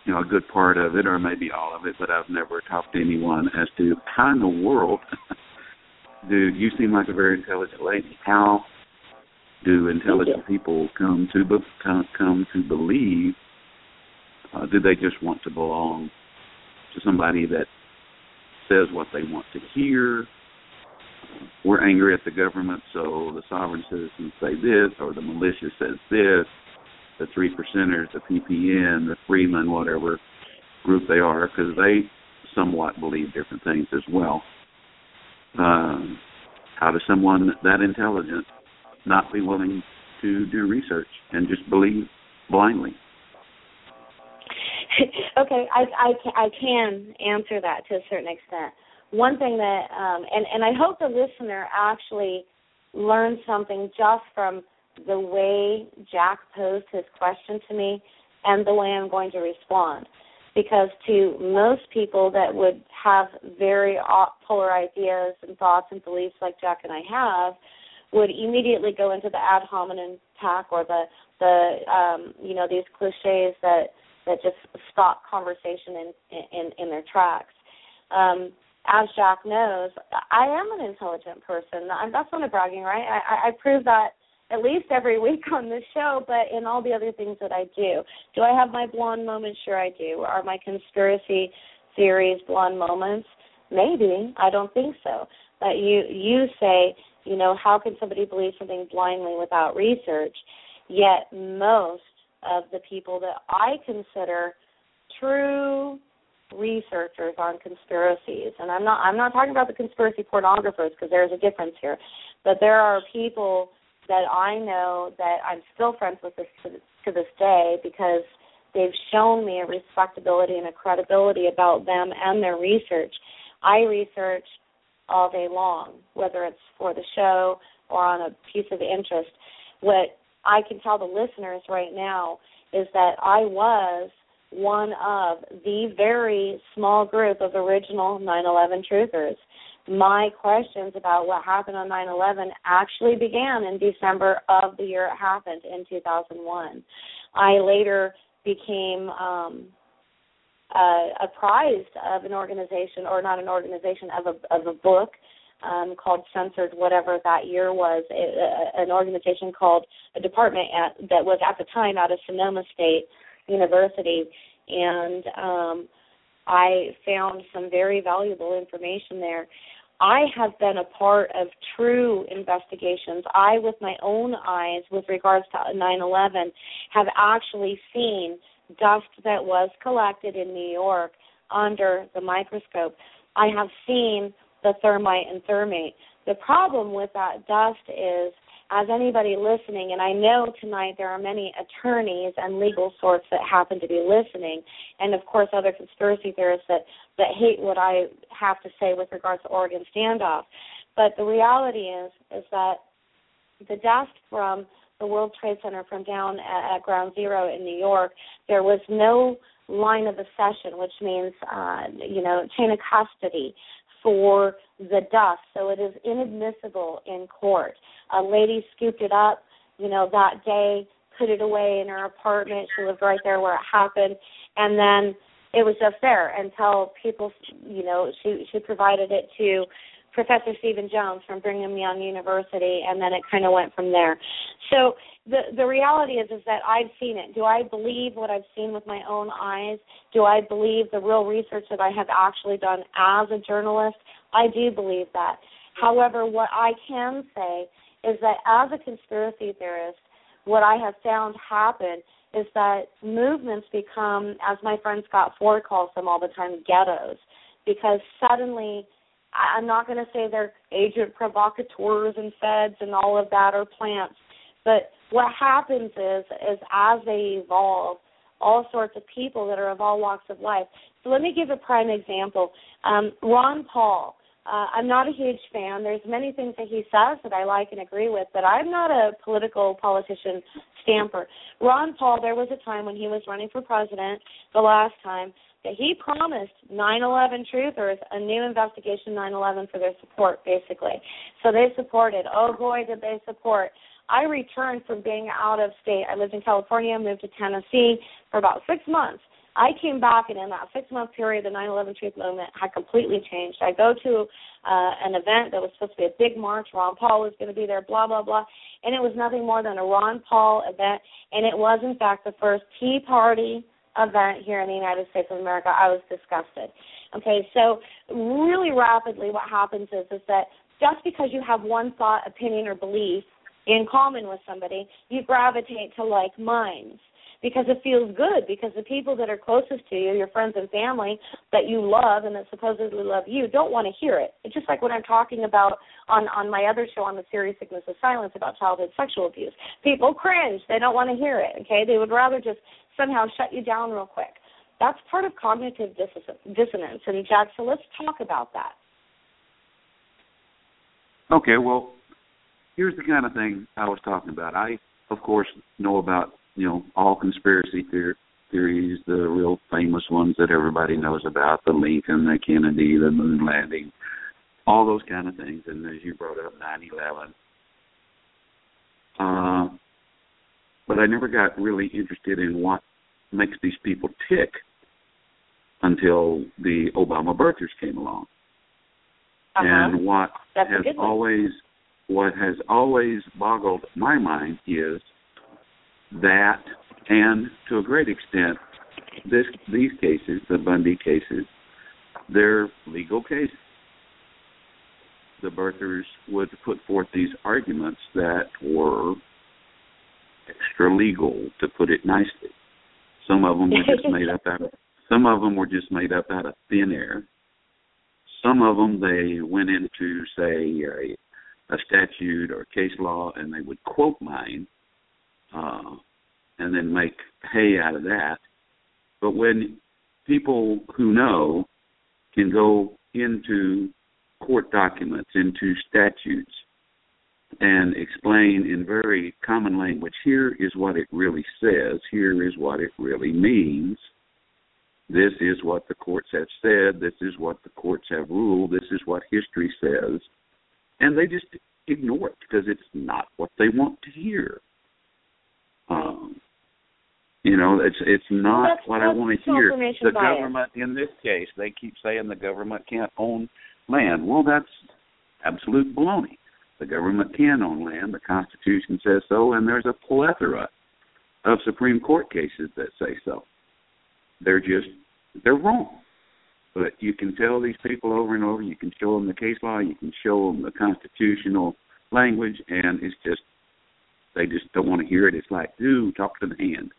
you know a good part of it or maybe all of it, but I've never talked to anyone as to how in the world, *laughs* dude, you seem like a very intelligent lady. How do intelligent people come to be, come, come to believe? Uh, do they just want to belong to somebody that says what they want to hear? We're angry at the government, so the sovereign citizens say this, or the militia says this the three percenters, the PPN, the Freeman, whatever group they are, because they somewhat believe different things as well. Um, how does someone that intelligent not be willing to do research and just believe blindly? *laughs* okay, I, I I can answer that to a certain extent. One thing that, um, and and I hope the listener actually learned something just from the way Jack posed his question to me, and the way I'm going to respond. Because to most people that would have very polar ideas and thoughts and beliefs like Jack and I have, would immediately go into the ad hominem attack or the the um, you know these cliches that that just stop conversation in in, in their tracks. Um, as Jack knows, I am an intelligent person. That's not a bragging, right? I, I prove that at least every *laughs* week on this show, but in all the other things that I do. Do I have my blonde moments? Sure, I do. Are my conspiracy theories blonde moments? Maybe. I don't think so. But you you say, you know, how can somebody believe something blindly without research? Yet most of the people that I consider true researchers on conspiracies and I'm not I'm not talking about the conspiracy pornographers because there's a difference here but there are people that I know that I'm still friends with this to, to this day because they've shown me a respectability and a credibility about them and their research. I research all day long, whether it's for the show or on a piece of interest. What I can tell the listeners right now is that I was one of the very small group of original 9/11 truthers my questions about what happened on 9/11 actually began in December of the year it happened in 2001. I later became um, uh, apprised of an organization, or not an organization, of a of a book um, called Censored, whatever that year was, it, uh, an organization called a department at, that was at the time out of Sonoma State University, and um, I found some very valuable information there. I have been a part of true investigations. I, with my own eyes, with regards to 9 11, have actually seen dust that was collected in New York under the microscope. I have seen the thermite and thermate. The problem with that dust is as anybody listening, and I know tonight there are many attorneys and legal sorts that happen to be listening, and of course other conspiracy theorists that that hate what I have to say with regards to Oregon standoff. But the reality is is that the dust from the World Trade Center from down at, at Ground Zero in New York, there was no line of accession, which means uh, you know chain of custody for the dust, so it is inadmissible in court. A lady scooped it up, you know, that day, put it away in her apartment. She lived right there where it happened, and then it was just there until people, you know, she she provided it to Professor Steven Jones from Brigham Young University, and then it kind of went from there. So the the reality is is that I've seen it. Do I believe what I've seen with my own eyes? Do I believe the real research that I have actually done as a journalist? I do believe that. However, what I can say is that as a conspiracy theorist, what I have found happen is that movements become, as my friend Scott Ford calls them all the time, ghettos, because suddenly I'm not going to say they're agent provocateurs and feds and all of that or plants, but what happens is is as they evolve, all sorts of people that are of all walks of life. So let me give a prime example. Um, Ron Paul. Uh, I'm not a huge fan. There's many things that he says that I like and agree with, but I'm not a political politician stamper. Ron Paul, there was a time when he was running for president the last time that he promised 9/11 truthers a new investigation 9/11 for their support, basically. So they supported. Oh boy, did they support! I returned from being out of state. I lived in California, moved to Tennessee for about six months. I came back, and in that six month period, the 9 11 truth movement had completely changed. I go to uh, an event that was supposed to be a big march. Ron Paul was going to be there, blah, blah, blah. And it was nothing more than a Ron Paul event. And it was, in fact, the first Tea Party event here in the United States of America. I was disgusted. Okay, so really rapidly, what happens is is that just because you have one thought, opinion, or belief in common with somebody, you gravitate to like minds because it feels good because the people that are closest to you, your friends and family that you love and that supposedly love you, don't want to hear it. It's just like when I'm talking about on on my other show on the serious sickness of silence about childhood sexual abuse. People cringe; they don't want to hear it. Okay, they would rather just somehow shut you down real quick. That's part of cognitive dissonance. And Jack, so let's talk about that. Okay, well, here's the kind of thing I was talking about. I, of course, know about you know all conspiracy theor- theories, the real famous ones that everybody knows about, the Lincoln, the Kennedy, the moon landing, all those kind of things. And as you brought up, 9/11. Uh, but I never got really interested in what makes these people tick until the Obama birthers came along. Uh-huh. And what That's has always what has always boggled my mind is that and to a great extent this these cases, the Bundy cases, they're legal cases. The birthers would put forth these arguments that were extra legal, to put it nicely. Some of them were just *laughs* made up out of some of them were just made up out of thin air. Some of them they went into say a, a statute or case law and they would quote mine, uh, and then make hay out of that. But when people who know can go into court documents, into statutes, and explain in very common language here is what it really says, here is what it really means. This is what the courts have said, this is what the courts have ruled, this is what history says. And they just ignore it because it's not what they want to hear. Um, you know, it's it's not That's- what I want to hear. The bias. government, in this case, they keep saying the government can't own land. Well, that's absolute baloney. The government can own land. The Constitution says so, and there's a plethora of Supreme Court cases that say so. They're just they're wrong. But you can tell these people over and over. You can show them the case law. You can show them the constitutional language, and it's just they just don't want to hear it. It's like, dude, talk to the hand.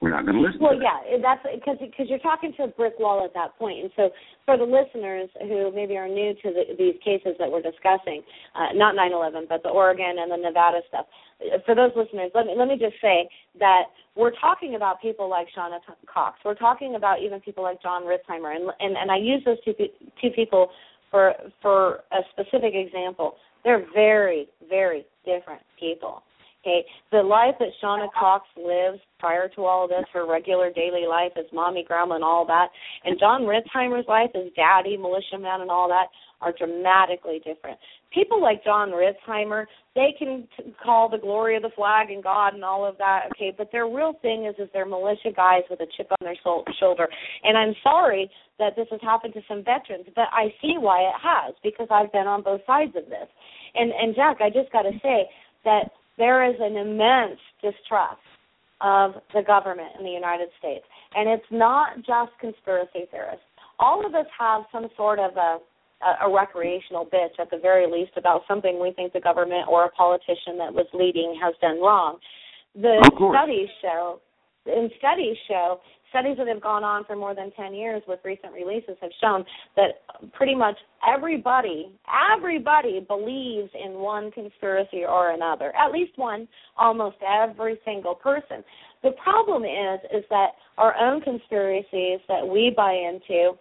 We're not going to listen. Well, to yeah, that's because because you're talking to a brick wall at that point. And so, for the listeners who maybe are new to the, these cases that we're discussing, uh, not 9/11, but the Oregon and the Nevada stuff. uh, For those listeners, let me let me just say that we're talking about people like Shawna Cox. We're talking about even people like Jon Ritzheimer, and and, and I use those two two people for for a specific example. They're very very different people. Okay, the life that Shawna Cox lives prior to all this, her regular daily life as mommy, grandma, and all that, and Jon Ritzheimer's life as daddy, militiaman, and all that are dramatically different. People like Jon Ritzheimer, they can t- call the glory of the flag and God and all of that, okay, but their real thing is is they're militia guys with a chip on their sol- shoulder. And I'm sorry that this has happened to some veterans, but I see why it has because I've been on both sides of this. And and Jack, I just got to say that there is an immense distrust of the government in the United States. And it's not just conspiracy theorists. All of us have some sort of a a, a recreational bitch at the very least about something we think the government or a politician that was leading has done wrong. The studies show and studies show studies that have gone on for more than 10 years with recent releases have shown that pretty much everybody everybody believes in one conspiracy or another at least one almost every single person. The problem is is that our own conspiracies that we buy into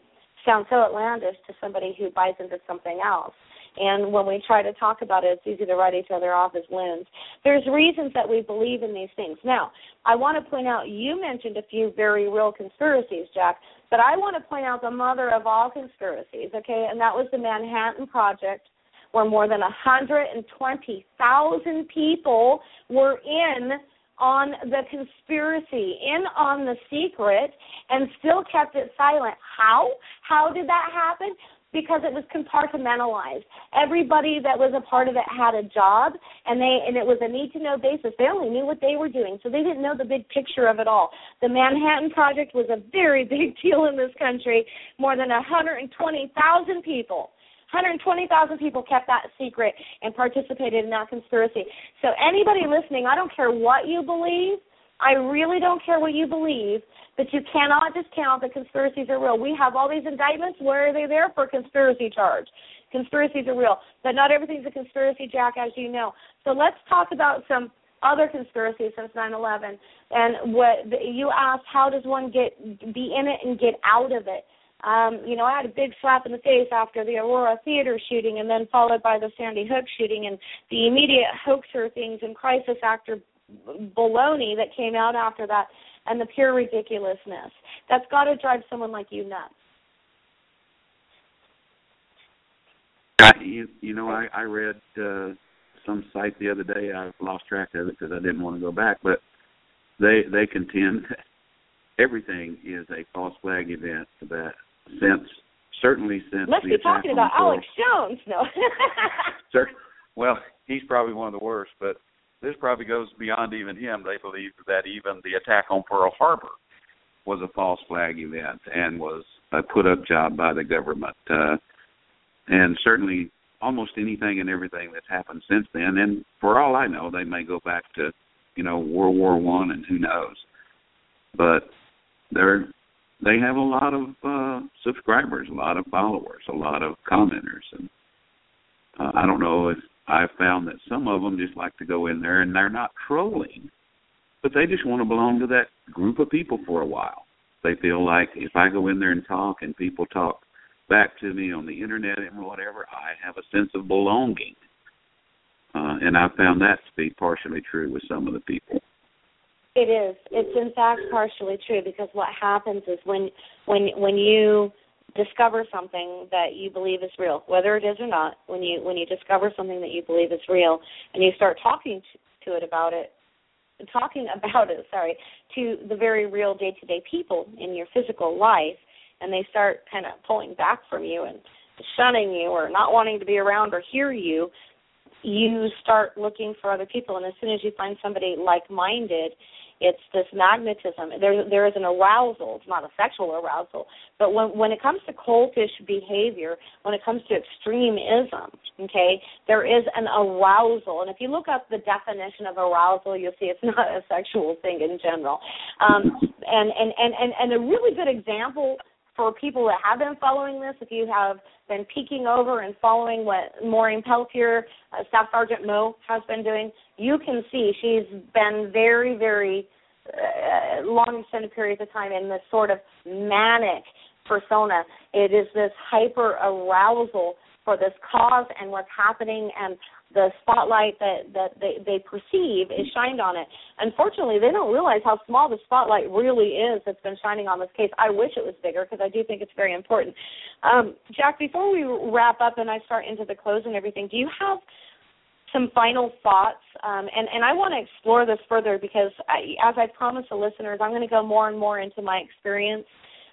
sound so outlandish to somebody who buys into something else and when we try to talk about it, it's easy to write each other off as loons. There's reasons that we believe in these things. Now, I want to point out you mentioned a few very real conspiracies, Jack, but I want to point out the mother of all conspiracies, okay, and that was the Manhattan Project, where more than 120,000 people were in on the conspiracy, in on the secret, and still kept it silent. How? How did that happen? Because it was compartmentalized. Everybody that was a part of it had a job and they and it was a need to know basis. They only knew what they were doing, so they didn't know the big picture of it all. The Manhattan Project was a very *laughs* big deal in this country. More than 120,000 people 120,000 people kept that secret and participated in that conspiracy. So anybody listening, I don't care what you believe. I really don't care what you believe, but you cannot discount that conspiracies are real. We have all these indictments. Where are they there for? Conspiracy charge. Conspiracies are real, but not everything's a conspiracy, Jack, as you know. So let's talk about some other conspiracies since 9/11. And what you asked, how does one get be in it and get out of it? Um, you know, I had a big slap in the face after the Aurora Theater shooting, and then followed by the Sandy Hook shooting, and the immediate hoaxer things and crisis actor baloney that came out after that. and the pure ridiculousness. That's got to drive someone like you nuts. I, you, you know, I, I read uh, some site the other day. I lost track of it because I didn't want to go back, but they they contend everything is a false flag event that since certainly since must be talking about Alex Jones. No, sir. *laughs* Well, he's probably one of the worst, but this probably goes beyond even him. They believe that even the attack on Pearl Harbor was a false flag event and was a put up job by the government. Uh, and certainly almost anything and everything that's happened since then. And for all I know, they may go back to, you know, World War One and who knows. But they're they have a lot of uh subscribers, a lot of followers, a lot of commenters, and uh, I don't know if I've found that some of them just like to go in there and they're not trolling, but they just want to belong to that group of people for a while. They feel like if I go in there and talk and people talk back to me on the internet and whatever, I have a sense of belonging. Uh, and I found that to be partially true with some of the people. It is. It's in fact partially true because what happens is when when when you discover something that you believe is real, whether it is or not, when you when you discover something that you believe is real and you start talking to, to it about it, talking *laughs* about it, sorry, to the very real day-to-day people in your physical life, and they start kind of pulling back from you and shunning you or not wanting to be around or hear you, you start looking for other people. And as soon as you find somebody like-minded, it's this magnetism. There, there is an arousal. It's not a sexual arousal, but when when it comes to cultish behavior, when it comes to extremism, okay, there is an arousal. And if you look up the definition of arousal, you'll see it's *laughs* not a sexual thing in general. Um, and, and and and and a really good example for people that have been following this, if you have been peeking over and following what Maureen Peltier, uh, Staff Sergeant Mo, has been doing, you can see she's been very, very uh, long extended periods of time in this sort of manic persona. It is this hyper arousal for this cause and what's happening and the spotlight that that they they perceive is shined on it. Unfortunately, they don't realize how small the spotlight really is that's been shining on this case. I wish it was bigger because I do think it's very important. Um, Jack, before we wrap up and I start into the close and everything, do you have some final thoughts? Um, and and I want to explore this further because I, as I promised the listeners, I'm going to go more and more into my experience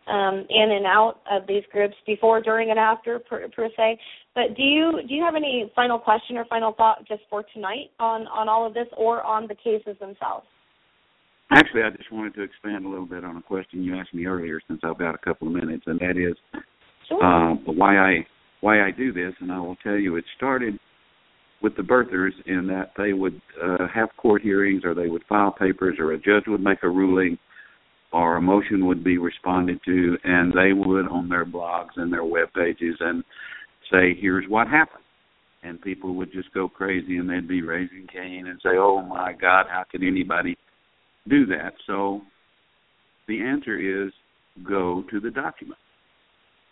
um, in and out of these groups before, during, and after, per, per, se. But do you do you have any final question or final thought just for tonight on on all of this, or on the cases themselves? Actually, I just wanted to expand a little bit on a question you asked me earlier, since I've got a couple of minutes, and that is sure. uh, why I why I do this. And I will tell you, it started with the birthers in that they would uh, have court hearings, or they would file papers, or a judge would make a ruling or a motion would be responded to, and they would on their blogs and their web pages and say, "Here's what happened," and people would just go crazy and they'd be raising Cain and say, "Oh my God, how could anybody do that?" So the answer is go to the document.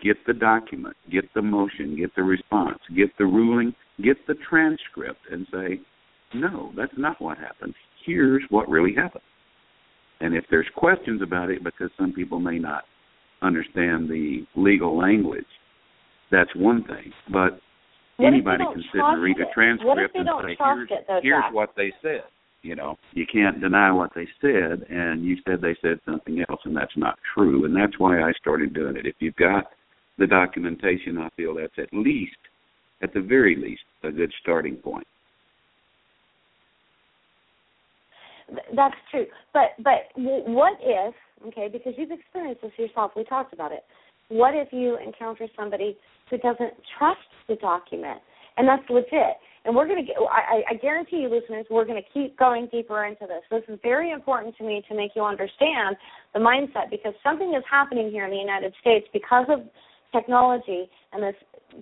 Get the document, get the motion, get the response, get the ruling, get the transcript, and say, no, that's not what happened. Here's what really happened. And if there's questions about it, because some people may not understand the legal language, that's one thing. But what anybody can sit and read a transcript and say, here's, it, though, here's Jack? what they said. You know, you can't deny what they said, and you said they said something else, and that's not true. And that's why I started doing it. If you've got the documentation, I feel that's at least, at the very least, a good starting point. That's true. But but what if okay? Because you've experienced this yourself. We talked about it. What if you encounter somebody who doesn't trust the document, and that's legit? And we're going to get. I, I guarantee you, listeners, we're going to keep going deeper into this. This is very important to me to make you understand the mindset because something is happening here in the United States because of technology and this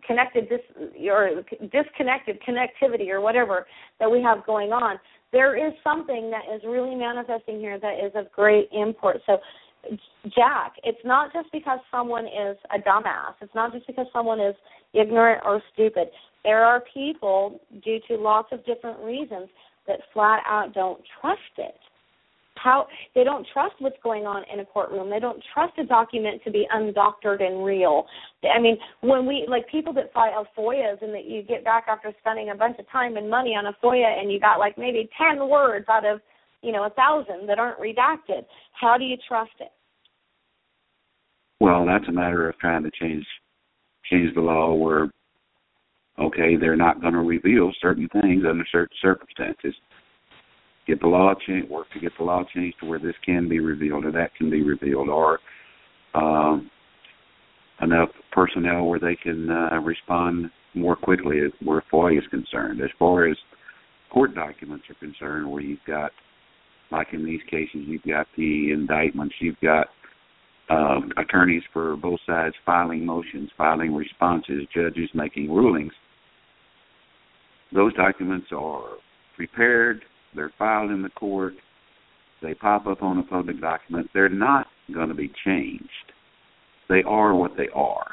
connected dis or disconnected connectivity or whatever that we have going on there is something that is really manifesting here that is of great import. So, Jack, it's not just because someone is a dumbass. It's not just because someone is ignorant or stupid. There are people, due to lots of different reasons, that flat out don't trust it. how they don't trust what's going on in a courtroom. They don't trust a document to be undoctored and real. I mean, when we like people that file FOIAs and that you get back after spending a bunch of time and money on a FOIA and you got like maybe ten words out of you know a thousand that aren't redacted. How do you trust it? Well, that's a matter of trying to change change the law where okay, they're not going to reveal certain things under certain circumstances get the law changed, work to get the law changed to where this can be revealed or that can be revealed, or um, enough personnel where they can uh, respond more quickly where FOIA is concerned. As far as court documents are concerned, where you've got, like in these cases, you've got the indictments, you've got uh, attorneys for both sides filing motions, filing responses, judges making rulings. Those documents are prepared they're filed in the court, they pop up on a public document, they're not going to be changed. They are what they are.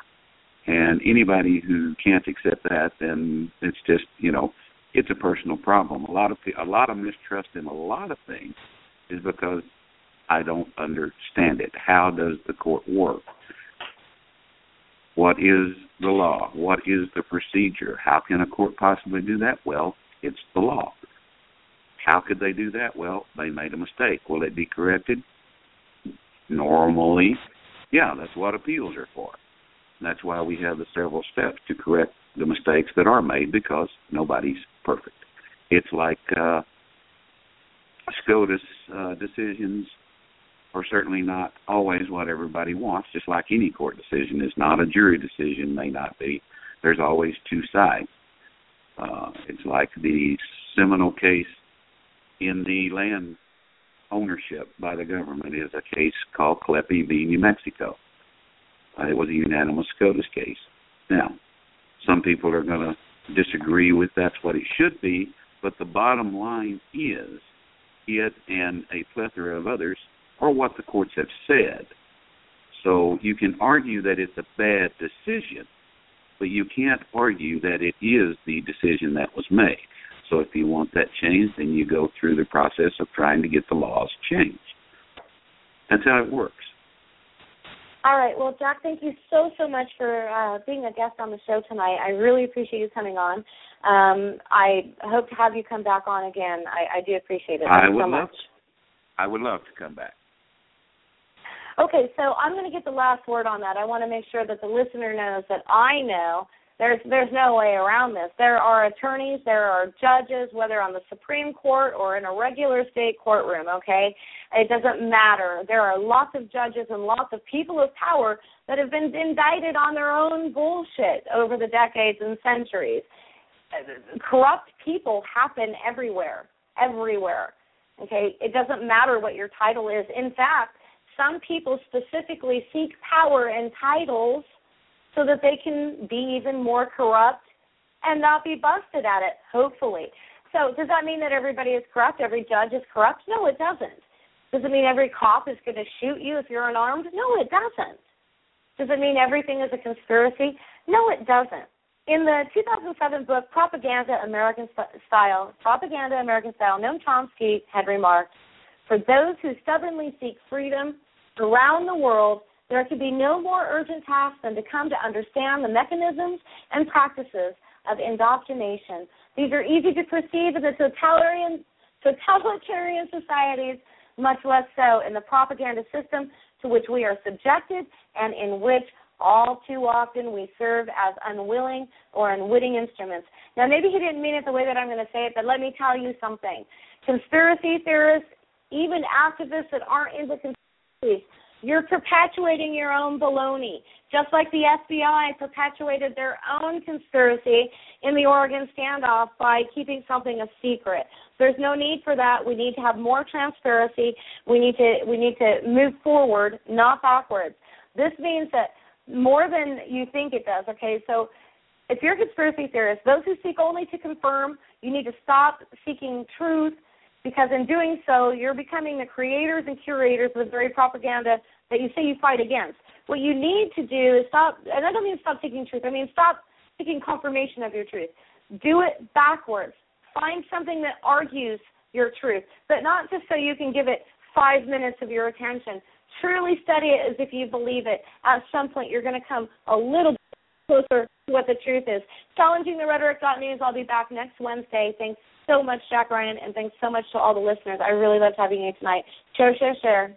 And anybody who can't accept that, then it's just, you know, it's a personal problem. A lot of a lot of mistrust in a lot of things is because I don't understand it. How does the court work? What is the law? What is the procedure? How can a court possibly do that? Well, it's the law. How could they do that? Well, they made a mistake. Will it be corrected? Normally, yeah, that's what appeals are for. that's why we have the several steps to correct the mistakes that are made because nobody's perfect. It's like uh, SCOTUS uh, decisions are certainly not always what everybody wants, just like any court decision is not. A jury decision may not be. There's always two sides. Uh, it's like the seminal case in the land ownership by the government is a case called Kleppe v. New Mexico. Uh, it was a unanimous SCOTUS case. Now, some people are going to disagree with that's what it should be, but the bottom line is it and a plethora of others are what the courts have said. So you can argue that it's a bad decision, but you can't argue that it is the decision that was made. So if you want that changed, then you go through the process of trying to get the laws changed. That's how it works. All right. Well, Jack, thank you so so much for uh, being a guest on the show tonight. I really appreciate you coming on. Um, I hope to have you come back on again. I, I do appreciate it. I would so love. Much. I would love to come back. Okay, so I'm going to get the last word on that. I want to make sure that the listener knows that I know there's there's no way around this. There are attorneys, there are judges, whether on the Supreme Court or in a regular state courtroom, okay? It doesn't matter. There are lots of judges and lots of people of power that have been indicted on their own bullshit over the decades and centuries. Corrupt people happen everywhere, everywhere. Okay? It doesn't matter what your title is. In fact, some people specifically seek power and titles so that they can be even more corrupt and not be busted at it, hopefully. So, does that mean that everybody is corrupt? Every judge is corrupt? No, it doesn't. Does it mean every cop is going to shoot you if you're unarmed? No, it doesn't. Does it mean everything is a conspiracy? No, it doesn't. In the 2007 book Propaganda American Style, Propaganda American Style, Noam Chomsky had remarked, "For those who stubbornly seek freedom around the world, there could be no more urgent task than to come to understand the mechanisms and practices of indoctrination. These are easy to perceive in the totalitarian, totalitarian societies, much less so in the propaganda system to which we are subjected and in which all too often we serve as unwilling or unwitting instruments. Now, maybe he didn't mean it the way that I'm going to say it, but let me tell you something. Conspiracy theorists, even activists that aren't into conspiracy, you're perpetuating your own baloney, just like the FBI perpetuated their own conspiracy in the Oregon standoff by keeping something a secret. There's no need for that. We need to have more transparency. We need to we need to move forward, not backwards. This means that more than you think it does. Okay, so if you're a conspiracy theorist, those who seek only to confirm, you need to stop seeking truth because in doing so, you're becoming the creators and curators of the very propaganda that you say you fight against. What you need to do is stop, and I don't mean stop seeking truth, I mean stop seeking confirmation of your truth. Do it backwards. Find something that argues your truth, but not just so you can give it five minutes of your attention. Truly study it as if you believe it. At some point, you're going to come a little bit closer to what the truth is. Challenging the Rhetoric.news. I'll be back next Wednesday. Thanks so much, Jack Ryan, and thanks so much to all the listeners. I really loved having you tonight. Share, share, share.